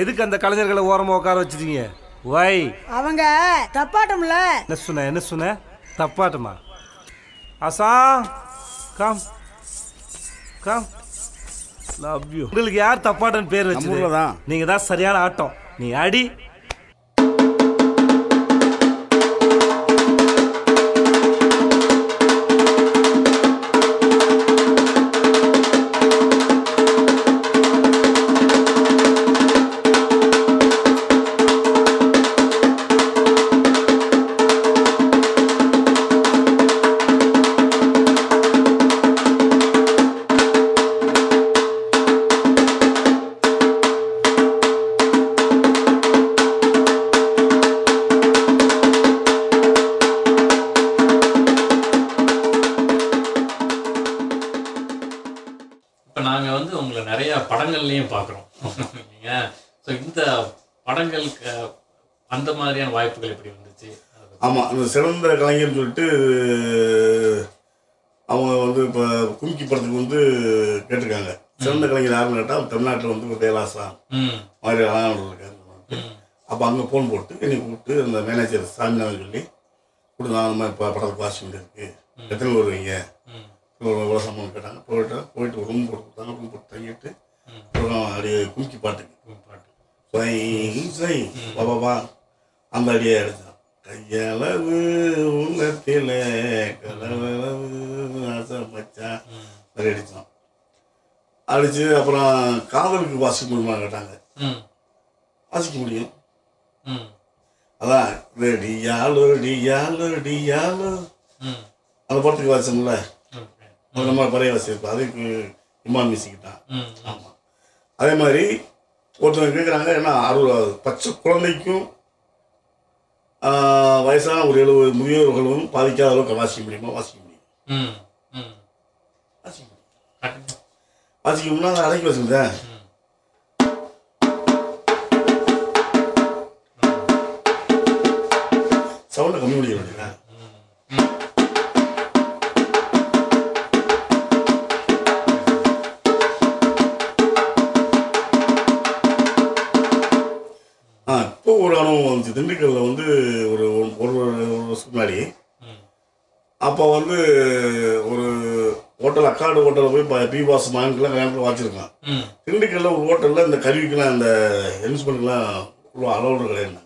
எதுக்கு அந்த கலைஞர்களை ஓரமா உட்கார வச்சிட்டீங்க? வை. அவங்க தப்பாட்டம்ல. என்ன சொன்ன என்ன சொன்ன? தப்பாட்டமா? ஆசா கம் கம் லவ் யூ உங்களுக்கு யார் தப்பாட்டன் பேர் வச்சது? தான். நீங்க தான் சரியான ஆட்டம். நீ அடி. படங்கள்லையும் பார்க்குறோம் ஸோ இந்த படங்களுக்கு அந்த மாதிரியான வாய்ப்புகள் எப்படி வந்துச்சு? ஆமாம் அந்த சிறந்த கலைஞர்னு சொல்லிட்டு அவங்க வந்து இப்போ கும்கி படத்துக்கு வந்து கேட்டிருக்காங்க. சிறந்த கலைஞர் யாருன்னு கேட்டால் தமிழ்நாட்டில் வந்து தேலாசா மாதிரி இருக்காங்க அப்போ அங்கே ஃபோன் போட்டு என்னை கூப்பிட்டு அந்த மேனேஜர் சாமிநாதன் சொல்லி கொடுங்க அந்த மாதிரி இப்போ படத்துக்கு வாசி இருக்குது எத்தனை வருவீங்க? இவ்வளோ சம்பளம் கேட்டாங்க. போயிட்டு போயிட்டு ரூம் போட்டு கொடுத்தாங்க. ரூம் போட்டு தங்கிட்டு. அப்புறம் அப்படியே கும்கி பாட்டுக்கு ம், பாட்டு சை சை வா வா அந்த அடியை அடிச்சான் கையளவு உள்ளத்தில் கலவளவு ஆசை ம். மாதிரி அடித்தான். அடித்து அப்புறம் காதலுக்கு வாசிக்க முடியுமா கேட்டாங்க. வாசிக்க முடியும். அதான் ரெடியாலோ டியாலோ டியாலோ ம். அந்த படத்துக்கு வாசிச்சோம்ல. நம்ம பறைய வாசிப்போம் அதுக்கு இமான் மியூசிக் தான். ஆமாம் அதே மாதிரி ஒருத்தவங்க கேட்குறாங்க ஏன்னா அறுபது பச்சை குழந்தைக்கும் வயசான ஒரு எழுபது முதியோர்களும் பாதிக்காத அளவுக்கு வாசிக்க முடியுமா? வாசிக்க முடியும் ம் ம். வாசிக்க முடியும் காட்டுங்க. வாசிக்க முடியும்னா அதை அடக்கி வச்சுருந்தேன் சவுண்டை கம்மி பண்ணிக்க வேண்டியதா இப்போ ஒரு அனுபவம் வந்துச்சு திண்டுக்கல்லில் வந்து ஒரு ஒரு வருஷத்துக்கு முன்னாடி அப்போ வந்து ஒரு ஹோட்டல் அக்காடு ஹோட்டலில் போய் ப- பி பாஸ் மகன்கெலாம் கல்யாணத்தில் வாச்சிருக்கான் திண்டுக்கல்ல ஒரு ஹோட்டலில் இந்த கருவிக்கெல்லாம் இந்த இன்ஸ்ட்ருமெண்ட்லாம் உள்ள அளவோட கிடையாது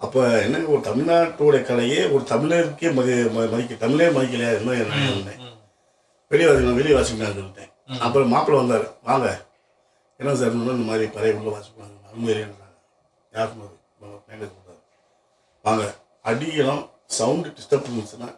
அப்போ என்னங்க ஒரு தமிழ்நாட்டோட கலையே ஒரு தமிழருக்கே மதி மதிக்க தமிழே மதிக்கலையா என்ன என்ன இருந்தேன் வெளியே வாசிக்கணும் வெளியே வாசிக்கணும் சொல்லிட்டேன். அப்புறம் மாப்பிள்ளை வந்தார். வாங்க. என்ன சார் இந்த மாதிரி பழைய உள்ள வாசிப்பாங்க அனுமதின்றாங்க யார் சொன்னது பண்ணுறாரு வாங்க அடியெல்லாம் சவுண்டு டிஸ்டர்ப் இருந்துச்சுன்னா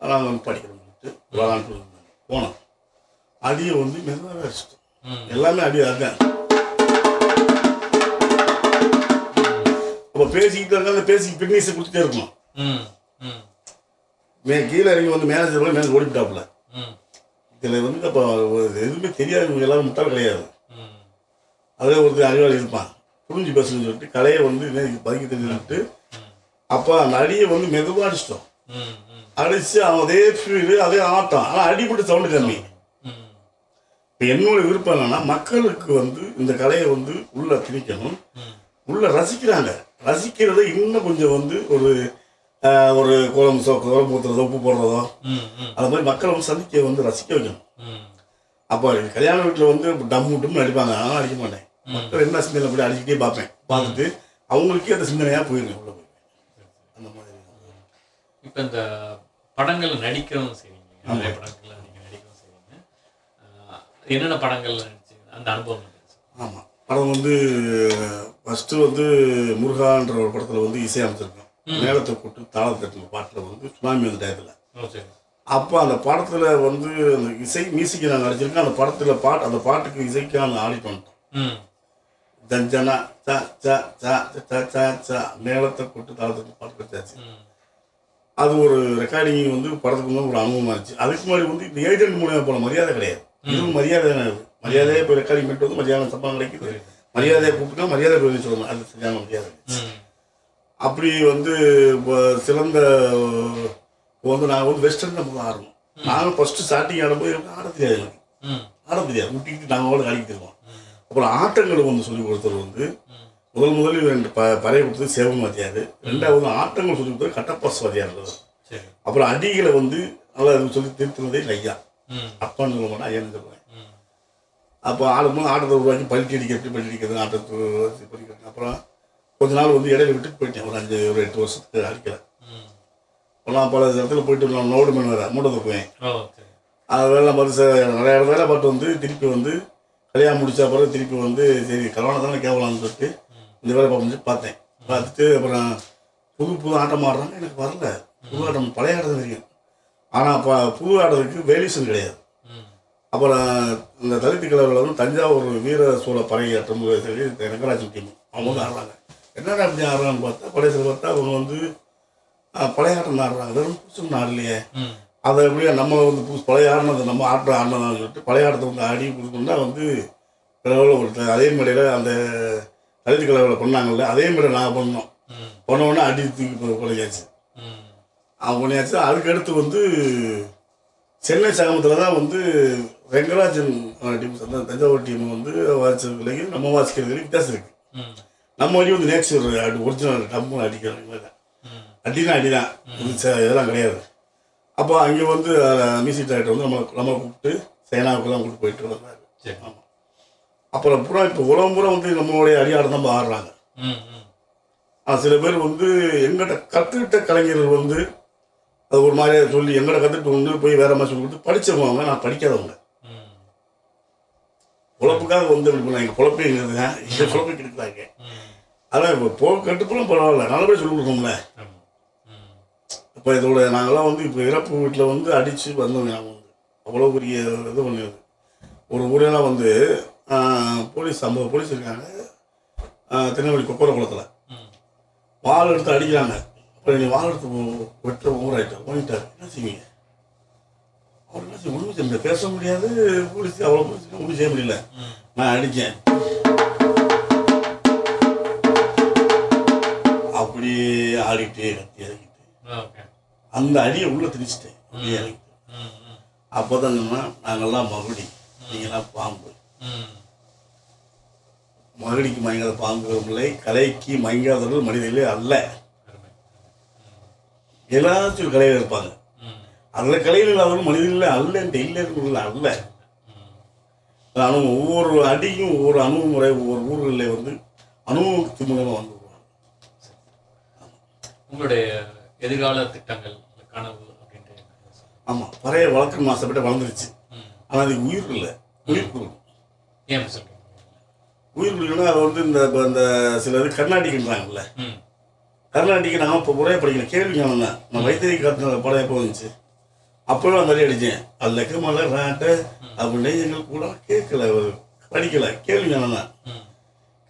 நாங்கள் வந்து படிக்கிறோம் சொல்லிட்டு விளாண்டு இருந்தாங்க போனோம் அடியை வந்து மெதுவாக அடிச்சிட்டோம் எல்லாமே அடி அதுதான் அப்போ பேசிக்கிட்டு இருக்காங்க பேசி பின்னீஸை கொடுத்துட்டே இருக்கணும் ம் ம். மே கீழே இறங்கி வந்து மேனேஜர் போய் மேனேஜர் ஓடிவிட்டாப்புல. ம். இதில் வந்து அப்போ எதுவுமே தெரியாது எல்லாரும் முட்டாள் கிடையாது. ம். அதே ஒருத்தர் அறிவாளி இருப்பான். புரிஞ்சு பேசணும்னு சொல்லிட்டு கலையை வந்து பதுக்கி தெரிஞ்சுட்டு அப்போ அந்த அடியை வந்து மெதுவாக அடிச்சிட்டோம். அடிச்சு அவன் அதே ஃபீல் அதே ஆட்டம். ஆனால் அடிபட்டு சவுண்டு கம்மி. இப்போ என்னோட விருப்பம் என்னன்னா மக்களுக்கு வந்து இந்த கலையை வந்து உள்ள திணிக்கணும். உள்ள ரசிக்கிறாங்க. ரசிக்கிறத இன்னும் கொஞ்சம் வந்து ஒரு ஒரு குழம்பு சோ குழம்பு ஊற்றுறதோ உப்பு போடுறதோ அது மாதிரி மக்களை வந்து சந்திக்க வந்து ரசிக்க வைக்கணும். அப்போ கல்யாண வீட்டில் வந்து டம் டும்னு அடிப்பாங்க. நான் அடிக்க மாட்டேன். மக்கள் என்ன சிந்தனை அப்படி அடிச்சுட்டே பார்ப்பேன். பார்த்துட்டு அவங்களுக்கே அந்த சிந்தனையாக போயிருங்க உள்ள போய் அந்த மாதிரி. இப்போ இந்த படங்கள் நடிக்கவும் செய்வீங்க. நிறைய படங்கள்ல நீங்க நடிக்கவும் செய்வீங்க. என்னென்ன படங்கள்ல நடிச்சீங்க அந்த அனுபவம் ஆமாம் படம் வந்து ஃபஸ்ட்டு வந்து முருகான்ற ஒரு படத்தில் வந்து இசை அமைச்சிருக்கோம். மேளத்தை கூட்டு தாளத்தை தட்டுன பாட்டில் வந்து சுனாமி வந்த டயத்தில். அப்போ அந்த படத்தில் வந்து அந்த இசை மியூசிக் நாங்கள் அடிச்சிருக்கோம் அந்த படத்தில் பாட்டு அந்த பாட்டுக்கு இசைக்கு நாங்கள் ஆடி பண்ணிட்டோம். ஜஞ்சனா ச ச ச ச ச ச மேளத்தை கூட்டு தாளத்தை பாட்டு வச்சாச்சு அது ஒரு ரெக்கார்டிங் வந்து படத்துக்கு முன்னாடி ஒரு அனுபவமா இருந்துச்சு. அதுக்கு முன்னாடி வந்து இந்த ஏஜென்ட் மூலியமா போன மரியாதை கிடையாது. இது மரியாதை தானே மரியாதையே இப்போ ரெக்கார்டிங் பண்ணிட்டு வந்து மரியாதை சம்பளம் கிடைக்குது. மரியாதையை கூப்பிட்டா மரியாதை போய் சொல்லணும் அது சரியான மரியாதை. அப்படி வந்து சிறந்த இப்போ வந்து நாங்கள் வந்து வெஸ்டர்ன் நம்ம ஆடணும். நாங்கள் ஃபஸ்ட்டு ஸ்டார்டிங் ஆடும்போது எனக்கு ஆட தெரியாது எனக்கு. ஆட தெரியாது. முட்டிக்கிட்டு நாங்கள் கூட கழிக்கிட்டு இருக்கோம் அப்புறம் ஆட்டங்கள் வந்து சொல்லி கொடுத்தது வந்து. முதல் முதலில் ரெண்டு ப பறைய கொடுத்தது சேவன் வாத்தியார் ரெண்டாவது ஆட்டங்கள் சொல்லி கொடுத்தது கட்டப்பாஸ் வாத்தியார் சரி. அப்புறம் அடிகளை வந்து நல்லா சொல்லி திருத்தினதே ஐயா அப்பான்னு சொல்ல மாட்டேன் ஐயான்னு சொல்லுவேன் அப்போ ஆடும்போது ஆட்டத்தை உருவாக்கி பல்ட்டி அடிக்க எப்படி பல்ட்டி அடிக்கிறது ஆட்டத்தை படிக்கிறது அப்புறம் கொஞ்ச நாள் வந்து இடையில விட்டுட்டு போயிட்டேன். ஒரு அஞ்சு ஒரு எட்டு வருஷத்துக்கு அடிக்கலை. ம். நான் பல இடத்துல போயிட்டு நான் நோடு மணி வேறு மூட்டை தூக்குவேன் அது வேலை பார்த்து நிறைய வேலை பார்த்து வந்து திருப்பி வந்து கல்யாணம் முடிச்ச பிறகு திருப்பி வந்து சரி கல்யாணம் தானே கேவலான்னு சொல்லிட்டு இந்த வேலை பார்த்து பார்த்தேன். பார்த்துட்டு அப்புறம் புது புது ஆட்டம் ஆடுறாங்க. எனக்கு வரல. புது ஆட்டம் பழைய ஆட்டம் தெரியும். ஆனால் இப்போ புது ஆடுறதுக்கு வேலியூஷன் கிடையாது. அப்புறம் இந்த தலித்து கிழவர்கள் வந்து தஞ்சாவூர் வீர சோழ பறை ஆட்டம் சொல்லி ரங்கராஜன் டீம் அவங்க வந்து ஆடுறாங்க. என்னடா அப்படி ஆடுறாங்கன்னு பார்த்தா பழையத்தில் பார்த்தா அவங்க வந்து பழைய ஆட்டம் ஆடுறாங்க. வெறும் புதுசு ஆடலையே. அதை எப்படியா நம்ம வந்து புதுசு பழைய ஆடினது நம்ம ஆட்டம் ஆடினதான்னு சொல்லிட்டு பழைய ஆட்டத்தை வந்து ஆடி கொடுக்கணும்னா வந்து த- அதே மேடையில் அந்த தலித்து கிழவர்கள் பண்ணாங்கல்ல அதே மேடையில் நாங்கள் பண்ணோம். ம். பண்ண உடனே அடி தூக்கி கொலையாச்சு அவன் பண்ணியாச்சு. அதுக்கடுத்து வந்து சென்னை சகமத்தில் தான் வந்து வெங்கராஜன் டீம் அந்த தஞ்சாவூர் டீம் வந்து வாசிக்கிறதுலையும் நம்ம வாசிக்கிறதுலையும் வித்தியாசம் இருக்குது நம்ம வழி வந்து நேச்சர் அடி ஒரிஜினல் டம்மு அடிக்கிறாங்க. அடினா அடிதான். இதெல்லாம் கிடையாது. அப்போ அங்கே வந்து மியூசிக் டைரக்டர் வந்து நம்ம நம்ம கூப்பிட்டு சைனாவுக்கெல்லாம் கூப்பிட்டு போயிட்டு வந்தார் சரி. ஆமாம் அப்புறம் பூரா இப்போ உலகம் பூரா வந்து நம்மளுடைய அடியாட்டம் தான் ஆடுறாங்க ஆனால் சில பேர் வந்து எங்கிட்ட கற்றுக்கிட்ட கலைஞர்கள் வந்து அது ஒரு மாதிரியா சொல்லி எங்கிட்ட கற்றுக்கிட்டு வந்து போய் வேற மாதிரி சொல்லி கொடுத்து படித்தவங்க நான் படிக்காதவங்க. ம். பொழப்புக்காக வந்து இப்படி பண்ணாங்க பொழப்பே எங்களுக்கு இந்த பொழப்பை கெடுக்கிறாங்க. அதான் இப்போ போ கட்டுப்பெல்லாம் பரவாயில்ல. நல்லபடியாக சொல்லி கொடுக்கணும்ல. இப்போ இதோட நாங்கள்லாம் வந்து இப்போ இறப்பு வீட்டில் வந்து அடித்து வந்தோம் ஞாபகம் வந்து அவ்வளோ பெரிய இது பண்ணியது ஒரு ஊரெல்லாம் வந்து போலீஸ் ஐம்பது போலீஸ் இருக்காங்க. திருநெல்வேலி கொக்கர குளத்தில் வாள் எடுத்து அடிக்கிறாங்க. அப்புறம் நீ வால் எடுத்து வெட்ட ஊராயிட்டார் போயிட்டார் என்ன செய்வீங்க? அவர் என்ன செய்ய ஒன்றும் செய்ய பேச முடியாது. போலீஸ் அவ்வளோ போலீஸ் ஒன்றும் செய்ய முடியல. நான் அடித்தேன் அப்படியே ஆடிட்டு கத்தி அந்த அடியை உள்ளே திணிச்சிட்டேன். ம் ம் அப்போ தான் சொன்னால் நாங்கள்லாம் மகுடி. நீங்களாம் பாம்பு. மகுடிக்கு மயங்காத பாம்புகளை கலைக்கு மயங்காதவர்கள் மனிதர்களே அல்ல. எல்லாச்சும் கலையில் இருப்பாங்க. அதில் கலையில் இல்லாதவர்கள் மனிதர்களே அல்லன்ட்டு இல்லைன்னு அல்ல. ஆனால் ஒவ்வொரு அடியும் ஒவ்வொரு அணுகுமுறை ஒவ்வொரு ஊர்களில் வந்து அனுபவத்து மூலமாக வந்து உங்களுடைய எதிர்கால திட்டங்கள் கனவு அப்படின்ட்டு? ஆமாம் பறைய வளர்க்கணும் ஆசைப்பட்டு வளர்ந்துருச்சு. ஆனால் அதுக்கு உயிர் இல்லை. உயிர் கொடுக்கணும் ஏன் சொல்றீங்க? உயிர் கொடுக்கணும்னா அது வந்து இந்த இப்போ இந்த சில இது கர்நாடிக்ன்றாங்கல்ல ம். கர்நாடிக்கு நான் இப்போ முறையாக படிக்கல கேள்வி ஞானம் தான் நான் வைத்திய காட்டின படம் எப்போ வந்துச்சு? அப்போவே அந்த மாதிரி அடித்தேன் அது லெக்கமல்ல ராட்ட அப்படின்னு எங்களுக்கு கூட கேட்கல படிக்கல. கேள்வி ஞானம் தான்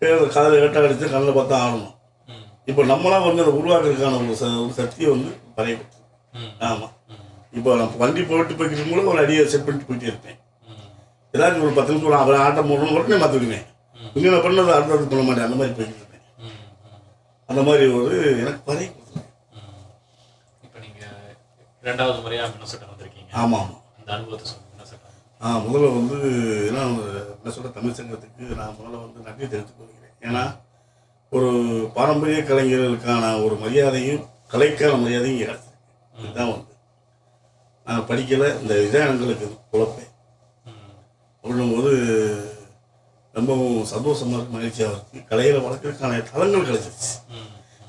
கேள்வி காதில் கேட்டால் அடித்து கண்ணில் பார்த்தா ஆடணும். ம் இப்போ நம்மளாம் வந்து அதை உருவாக்குறதுக்கான ஒரு ஒரு சக்தியை வந்து பறையப்பட்டு ஆமாம் இப்போ நான் வண்டி போட்டு போய்க்கிட்டு கூட ஒரு அடியை செட் பண்ணிட்டு போயிட்டே இருப்பேன். ஏதாச்சும் ஒரு பத்து நிமிஷம் அவர் ஆட்டம் போடணும் உடனே மாற்றி விடுவேன் இன்னும் நான் பண்ணது அடுத்தது பண்ண மாட்டேன். அந்த மாதிரி போய்கிட்டு இருப்பேன். அந்த மாதிரி ஒரு எனக்கு பறை இப்போ நீங்க ரெண்டாவது முறையா மினசோட்டா வந்திருக்கீங்க. ஆமாம் ஆமாம் அந்த அனுபவத்தை சொல்லுங்க மினசோட்டா ஆ முதல்ல வந்து ஏன்னா என்ன சொல்ற தமிழ் சங்கத்துக்கு நான் முதல்ல வந்து நன்றி தெரிவித்துக் கொள்கிறேன். ஏன்னா ஒரு பாரம்பரிய கலைஞர்களுக்கான ஒரு மரியாதையும் கலைக்கான மரியாதையும் கிடைச்சிருக்கு இதுதான் வந்து. நான் படிக்கலை இந்த இதான் எங்களுக்கு குழப்பேன் அப்படின்னும்போது ரொம்பவும் சந்தோஷமா இருக்கு மகிழ்ச்சியாக இருக்கு. கலையில் வளர்க்கறதுக்கான தளங்கள் கிடைச்சிருச்சு.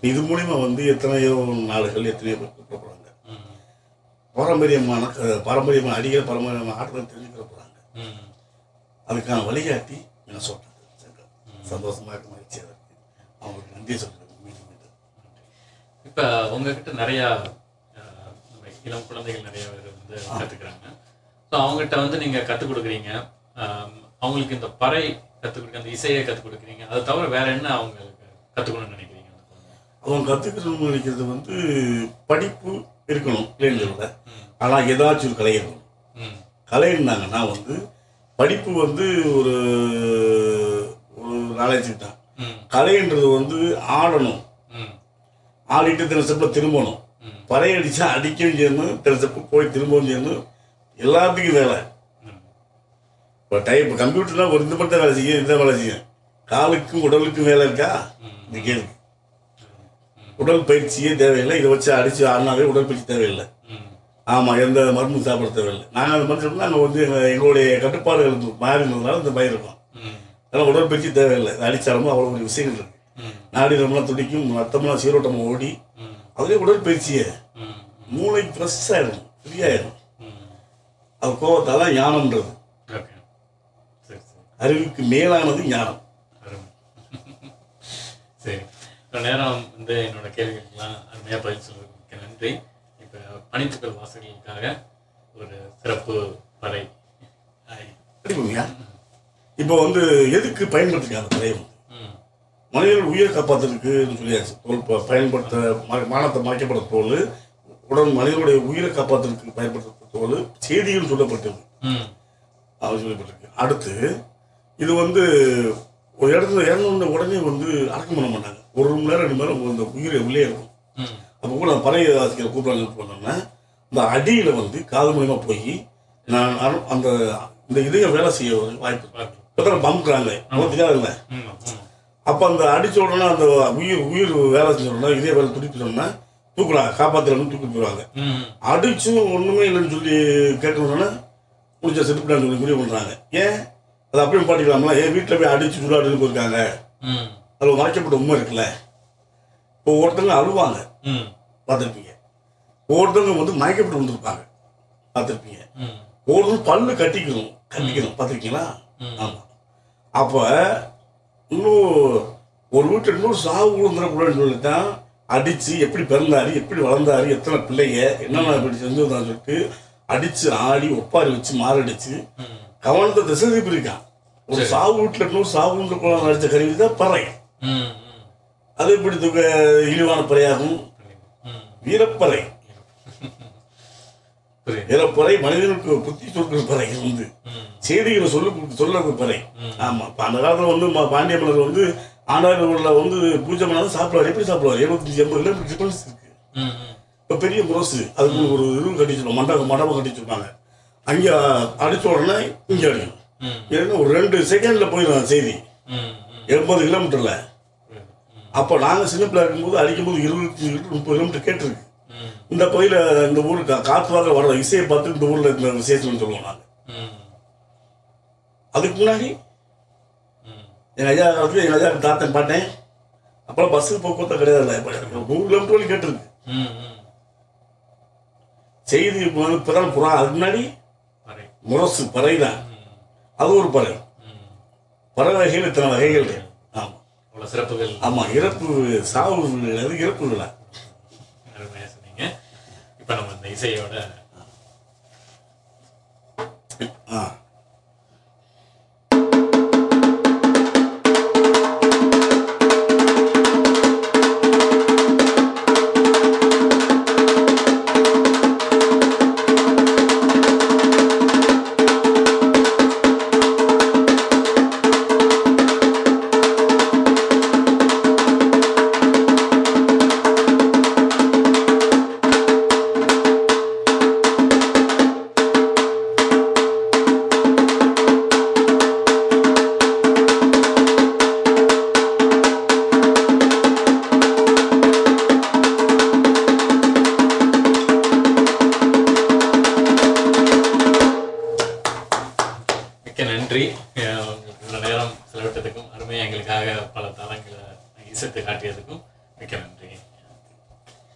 இது மூலிமா வந்து எத்தனையோ நாடுகள் எத்தனையோ பேர் கூப்பிடப்படுறாங்க. பாரம்பரியமான பாரம்பரியமான அடிகள் பாரம்பரியமான ஆட்டத்தை தெரிஞ்சுக்கிற போகிறாங்க அதுக்கான வழிகாட்டி மினசோட்டா சங்கம் சந்தோஷமா இருக்கு மகிழ்ச்சியாக அவங்களுக்கு நன்றி சொல்கிறேன் மீண்டும் மீண்டும். இப்போ உங்ககிட்ட நிறையா நம்ம இளம் குழந்தைகள் நிறைய பேர் வந்து கற்றுக்குறாங்க ஸோ அவங்ககிட்ட வந்து நீங்கள் கற்றுக் கொடுக்குறீங்க. அவங்களுக்கு இந்த பறை கற்றுக் கொடுக்க அந்த இசையை கற்றுக் கொடுக்குறீங்க. அது தவிர வேற என்ன அவங்களுக்கு கற்றுக்கணும்னு நினைக்கிறீங்க? அவன் கற்றுக்கணும்னு நினைக்கிறது வந்து படிப்பு இருக்கணும் ம். ஆனால் ஏதாச்சும் ஒரு கலை இருக்கணும். ம். கலைன்னாங்கன்னா வந்து படிப்பு வந்து ஒரு ஒரு நாலேஜ் தான். கலைன்றது வந்து ஆடணும். ஆடிட்டு தின ஸ்டெப்பில் திரும்பணும். ம். பறை அடிச்சா அடிக்கவும் செய்யணும் தின ஸ்டெப்பு போய் திரும்பவும் செய்யணும். எல்லாத்துக்கும் வேலை. இப்போ டைப் கம்ப்யூட்டர்லாம் ஒரு இந்த மட்டும் வேலை செய்யும் இந்த வேலை செய்யும். காலுக்கும் உடலுக்கும் வேலை இருக்கா? இந்த கேள்வி உடல் பயிற்சியே தேவையில்லை. இதை வச்சு அடித்து ஆடினாவே உடற்பயிற்சி தேவையில்லை. ஆமாம் எந்த மருந்து சாப்பிட தேவையில்லை. நாங்கள் மாதிரி சொன்னால் நாங்கள் வந்து எங்க- எங்களுடைய கட்டுப்பாடுகள் மாறினதுனால இந்த பயிர் இருக்கோம். ம் அதனால் உடற்பயிற்சி தேவையில்லை. அடித்தாலும் அவ்வளோ ஒரு விஷயங்கள் இருக்கு. நாடி நம்மளாம் துடிக்கும் ரத்தம்லாம் சீரோட்டம் ஓடி அதுலேயே உடற்பயிற்சியே. மூளை ஃப்ரெஷ் ஆயிடும் ஃப்ரீயாயிடும் ம். அது கோவத்தால் தான் ஞானம்ன்றது. ஓகே. சரி சரி. அறிவுக்கு மேலானது ஞானம். அருமை. சரி. இவ்வளோ நேரம் வந்து என்னோட கேள்விகளுக்கெல்லாம் அருமையாக பதில் சொல்றதுக்கு நன்றி. இப்போ பணித்துக்கள் வாசகர்களுக்காக ஒரு சிறப்பு பறை. இப்போ வந்து எதுக்கு பயன்படுத்திக்காங்க தலைவன்? மனிதர்கள் உயிரை காப்பாற்றுறதுக்குன்னு சொல்லியாச்சு. தோல் பயன்படுத்த மானத்தை மறைக்கப்படுற தோல் உடல் மனிதனுடைய உயிரை காப்பாற்றுறதுக்கு பயன்படுத்த தோல் செய்திகள் சொல்லப்பட்டது அது சொல்லப்பட்டிருக்கு. அடுத்து இது வந்து ஒரு இடத்துல இறந்த உடனே வந்து அடக்கம் பண்ண மாட்டாங்க. ஒரு மணி நேரம் ரெண்டு நேரம் இந்த உயிரை உள்ளே இருக்கும். அப்போ கூட பழைய ஆசிரியர் கூப்பிடாங்க பண்ணோம்னா இந்த அடியில் வந்து காது மூலியமா போய் நான் அந்த இந்த இதயம் வேலை செய்ய வாய்ப்பு இல்லை ம் ம் அப்போ அந்த அடிச்ச உடனே அந்த உயிர் உயிர் வேலை செஞ்ச உடனே இதே வேலை துடிப்பு சொன்னா தூக்குறாங்க காப்பாற்றுறவங்க தூக்கி போயிடுவாங்க. அடிச்சும் ஒன்றுமே இல்லைன்னு சொல்லி கேட்கணுன்னா முடிச்ச செத்துப்பிடான்னு சொல்லி முடிவு பண்ணுறாங்க ஏன்? அதை அப்படியே பாட்டிக்கலாம்ல ஏன் வீட்டில் போய் அடிச்சு சுடாடுன்னு போயிருக்காங்க. அதில் மறைக்கப்பட்ட உண்மை இருக்குல்ல. இப்போ ஒருத்தவங்க அழுவாங்க. பார்த்துருப்பீங்க ஒவ்வொருத்தவங்க வந்து மயக்கப்பட்டு வந்திருப்பாங்க பார்த்துருப்பீங்க ஒவ்வொருத்தரும் பல்லு கட்டிக்கணும். கட்டிக்கணும். பார்த்துருக்கீங்களா. ஆமாம் அப்போ இன்னும் ஒரு வீட்டில் இன்னும் சாவு விழுந்துடக்கூடாதுன்னு சொல்லி தான் அடித்து எப்படி பிறந்தாரு எப்படி வளர்ந்தாரு எத்தனை பிள்ளைங்க என்னென்ன இப்படி செஞ்சுருந்தான்னு சொல்லிட்டு அடித்து ஆடி ஒப்பாரி வச்சு மாரடிச்சு கவனத்தை திசை திருப்பி இருக்கான். ஒரு. சாவு வீட்டில் இன்னும் சாவு குழந்தை நடித்த கருவி தான் பறை அது எப்படி துக்க இழிவான பறையாகும்? வீரப்பறை. வீரப்பறை மனிதனுக்கு புத்தி சொல்கிற பறை வந்து. செய்திகளை சொல்லு பறை ம். ஆமா இப்ப அந்த காலத்துல வந்து பாண்டிய மன்னர் வந்து ஆண்டாளூர்ல வந்து பூஜை பண்ணாலும் சாப்பிடுவார் எப்படி சாப்பிடுவார் எழுபத்தஞ்சு எண்பது கிலோமீட்டர் டிஃபரன்ஸ் இருக்கு. இப்போ பெரிய முரசு. அதுக்கு ஒரு இது கட்டி வச்சிருப்பாங்க. மண்டபம் மண்டபம் கட்டி வச்சிருப்பாங்க. அங்கே அடிச்ச உடனே இங்கே அடிக்கும். ஏன்னா ஒரு ரெண்டு செகண்ட்ல போயிடும் செய்தி. எண்பது கிலோமீட்டர்ல. அப்போ நாங்கள் சின்ன பிள்ளை இருக்கும்போது அடிக்கும்போது இருபத்தி முப்பது கிலோமீட்டர் கேட்டிருக்கு. இந்த பகுதியில் இந்த ஊருக்கு காற்றுவாக வர்ற இசையை பார்த்து இந்த ஊரில் இந்த விசேஷம்னு சொல்லுவோம் நாங்கள் அதுக்கு முன்னாடி எங்கள் ஐயா காலத்துல எங்கள் ஐயா தாத்தன் பாட்டேன். அப்புறம் பஸ்ஸு போக்குவரத்து கிடையாது இப்போ நூறு கிலோமீட்டர் கேட்டிருக்கு. செய்தி வந்து பிறகு புறா அதுக்கு முன்னாடி முரசு பறை தான் அது ஒரு பறை. பறை வகைகள் இத்தனை வகைகள் ஆமாம் அவ்வளோ சிறப்புகள். ஆமாம் இறப்பு சாவு இறப்பு விழா இப்போ நம்ம இந்த இசையோட